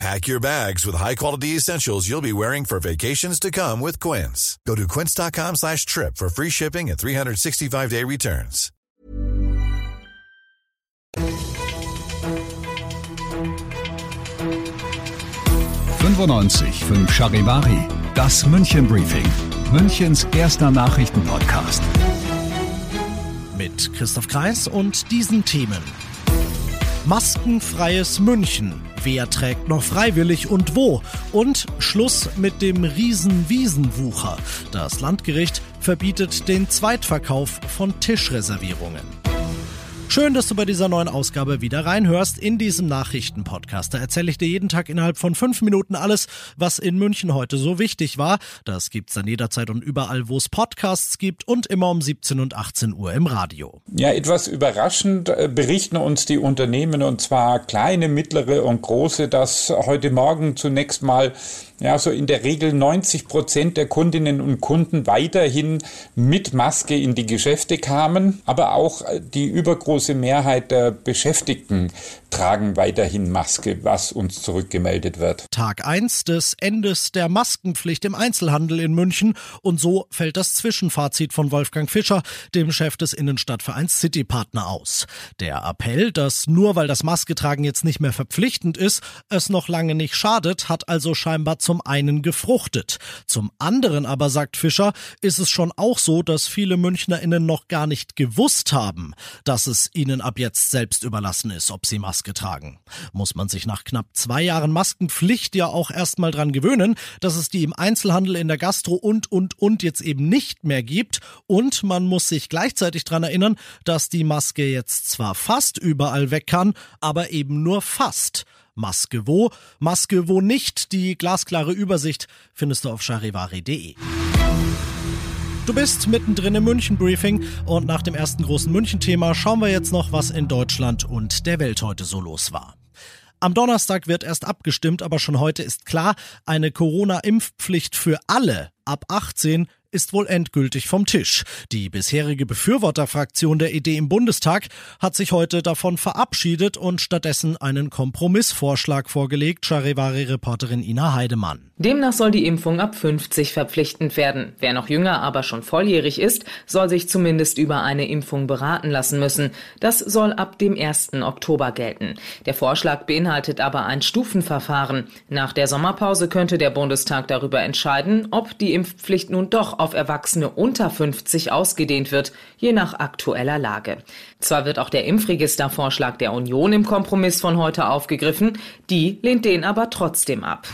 Pack your bags with high-quality essentials you'll be wearing for vacations to come with Quince. Go to quince.com slash trip for free shipping and 365-day returns. fünf Charivari, das München Briefing, Münchens erster Nachrichtenpodcast. Mit Christoph Kreis und diesen Themen. Maskenfreies München. Wer trägt noch freiwillig und wo? Und Schluss mit dem Riesenwiesenwucher. Das Landgericht verbietet den Zweitverkauf von Tischreservierungen. Schön, dass du bei dieser neuen Ausgabe wieder reinhörst in diesem Nachrichtenpodcast. Da erzähle ich dir jeden Tag innerhalb von fünf Minuten alles, was in München heute so wichtig war. Das gibt's dann jederzeit und überall, wo es Podcasts gibt und immer um 17 und 18 Uhr im Radio. Ja, etwas überraschend äh, berichten uns die Unternehmen und zwar kleine, mittlere und große, dass heute Morgen zunächst mal ja, so in der Regel 90 Prozent der Kundinnen und Kunden weiterhin mit Maske in die Geschäfte kamen, aber auch äh, die übergroße Mehrheit der Beschäftigten tragen weiterhin Maske, was uns zurückgemeldet wird. Tag 1 des Endes der Maskenpflicht im Einzelhandel in München und so fällt das Zwischenfazit von Wolfgang Fischer, dem Chef des Innenstadtvereins City Partner aus. Der Appell, dass nur weil das Masketragen jetzt nicht mehr verpflichtend ist, es noch lange nicht schadet, hat also scheinbar zum einen gefruchtet. Zum anderen aber, sagt Fischer, ist es schon auch so, dass viele MünchnerInnen noch gar nicht gewusst haben, dass es ihnen ab jetzt selbst überlassen ist, ob sie Maske tragen. Muss man sich nach knapp zwei Jahren Maskenpflicht ja auch erstmal dran gewöhnen, dass es die im Einzelhandel, in der Gastro und, und, und jetzt eben nicht mehr gibt. Und man muss sich gleichzeitig dran erinnern, dass die Maske jetzt zwar fast überall weg kann, aber eben nur fast. Maske wo, Maske wo nicht. Die glasklare Übersicht findest du auf charivari.de. Du bist mittendrin im München-Briefing und nach dem ersten großen München-Thema schauen wir jetzt noch, was in Deutschland und der Welt heute so los war. Am Donnerstag wird erst abgestimmt, aber schon heute ist klar, eine Corona-Impfpflicht für alle ab 18 ist wohl endgültig vom Tisch. Die bisherige Befürworterfraktion der Idee im Bundestag hat sich heute davon verabschiedet und stattdessen einen Kompromissvorschlag vorgelegt, Charivari-Reporterin Ina Heidemann. Demnach soll die Impfung ab 50 verpflichtend werden. Wer noch jünger, aber schon volljährig ist, soll sich zumindest über eine Impfung beraten lassen müssen. Das soll ab dem 1. Oktober gelten. Der Vorschlag beinhaltet aber ein Stufenverfahren. Nach der Sommerpause könnte der Bundestag darüber entscheiden, ob die Impfpflicht nun doch auf Erwachsene unter 50 ausgedehnt wird, je nach aktueller Lage. Zwar wird auch der Impfregistervorschlag der Union im Kompromiss von heute aufgegriffen, die lehnt den aber trotzdem ab.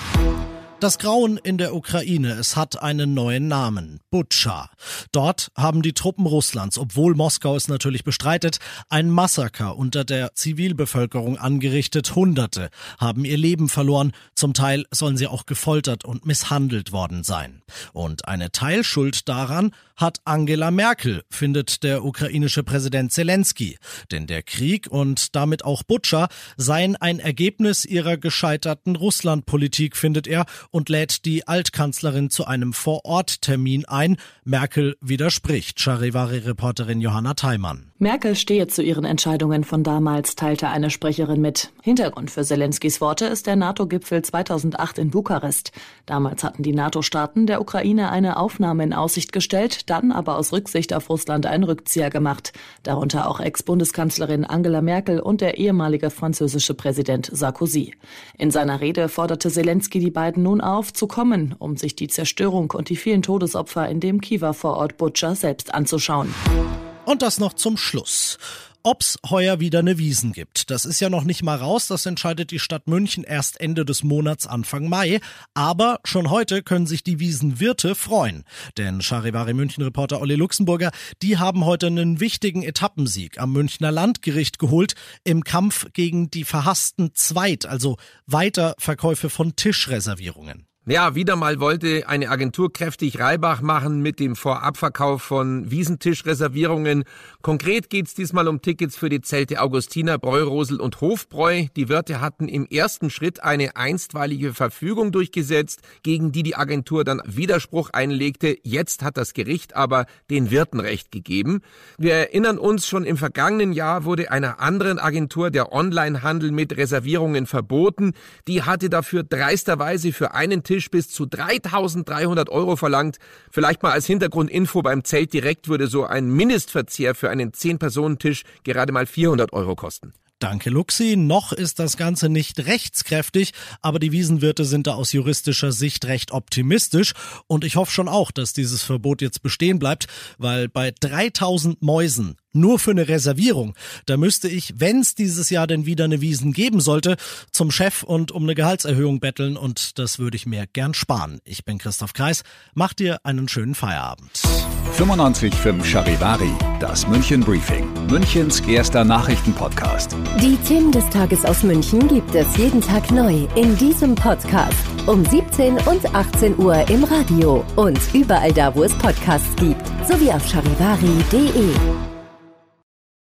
Das Grauen in der Ukraine, es hat einen neuen Namen, Butscha. Dort haben die Truppen Russlands, obwohl Moskau es natürlich bestreitet, ein Massaker unter der Zivilbevölkerung angerichtet. Hunderte haben ihr Leben verloren, zum Teil sollen sie auch gefoltert und misshandelt worden sein. Und eine Teilschuld daran hat Angela Merkel, findet der ukrainische Präsident Zelensky. Denn der Krieg und damit auch Butscha seien ein Ergebnis ihrer gescheiterten Russlandpolitik, findet er, und lädt die Altkanzlerin zu einem Vororttermin ein. Merkel widerspricht, Charivari-Reporterin Johanna Theimann. Merkel stehe zu ihren Entscheidungen von damals, teilte eine Sprecherin mit. Hintergrund für Zelenskys Worte ist der NATO-Gipfel 2008 in Bukarest. Damals hatten die NATO-Staaten der Ukraine eine Aufnahme in Aussicht gestellt, dann aber aus Rücksicht auf Russland einen Rückzieher gemacht. Darunter auch Ex-Bundeskanzlerin Angela Merkel und der ehemalige französische Präsident Sarkozy. In seiner Rede forderte Zelensky die beiden nun auf, zu kommen, um sich die Zerstörung und die vielen Todesopfer in dem Kiewer Vorort Butscha selbst anzuschauen. Und das noch zum Schluss. Ob's heuer wieder eine Wiesen gibt, das ist ja noch nicht mal raus, das entscheidet die Stadt München erst Ende des Monats Anfang Mai, aber schon heute können sich die Wiesenwirte freuen, denn Charivari München Reporter Olli Luxemburger, die haben heute einen wichtigen Etappensieg am Münchner Landgericht geholt im Kampf gegen die verhassten Zweit, also Weiterverkäufe von Tischreservierungen. Ja, wieder mal wollte eine Agentur kräftig Reibach machen mit dem Vorabverkauf von Wiesentischreservierungen. Konkret geht's diesmal um Tickets für die Zelte Augustiner, Bräurosel und Hofbräu. Die Wirte hatten im ersten Schritt eine einstweilige Verfügung durchgesetzt, gegen die die Agentur dann Widerspruch einlegte. Jetzt hat das Gericht aber den Wirten Recht gegeben. Wir erinnern uns, schon im vergangenen Jahr wurde einer anderen Agentur der Onlinehandel mit Reservierungen verboten. Die hatte dafür dreisterweise für einen Tisch Tisch bis zu 3300 Euro verlangt. Vielleicht mal als Hintergrundinfo, beim Zelt direkt würde so ein Mindestverzehr für einen 10-Personen-Tisch gerade mal 400 Euro kosten. Danke, Luxi. Noch ist das Ganze nicht rechtskräftig, aber die Wiesenwirte sind da aus juristischer Sicht recht optimistisch und ich hoffe schon auch, dass dieses Verbot jetzt bestehen bleibt, weil bei 3000 Mäusen nur für eine Reservierung. Da müsste ich, wenn es dieses Jahr denn wieder eine Wiesen geben sollte, zum Chef und um eine Gehaltserhöhung betteln und das würde ich mir gern sparen. Ich bin Christoph Kreis. Macht dir einen schönen Feierabend. 95.5 Charivari, das München Briefing, Münchens erster Nachrichtenpodcast. Die Themen des Tages aus München gibt es jeden Tag neu in diesem Podcast um 17 und 18 Uhr im Radio und überall da, wo es Podcasts gibt, sowie auf charivari.de.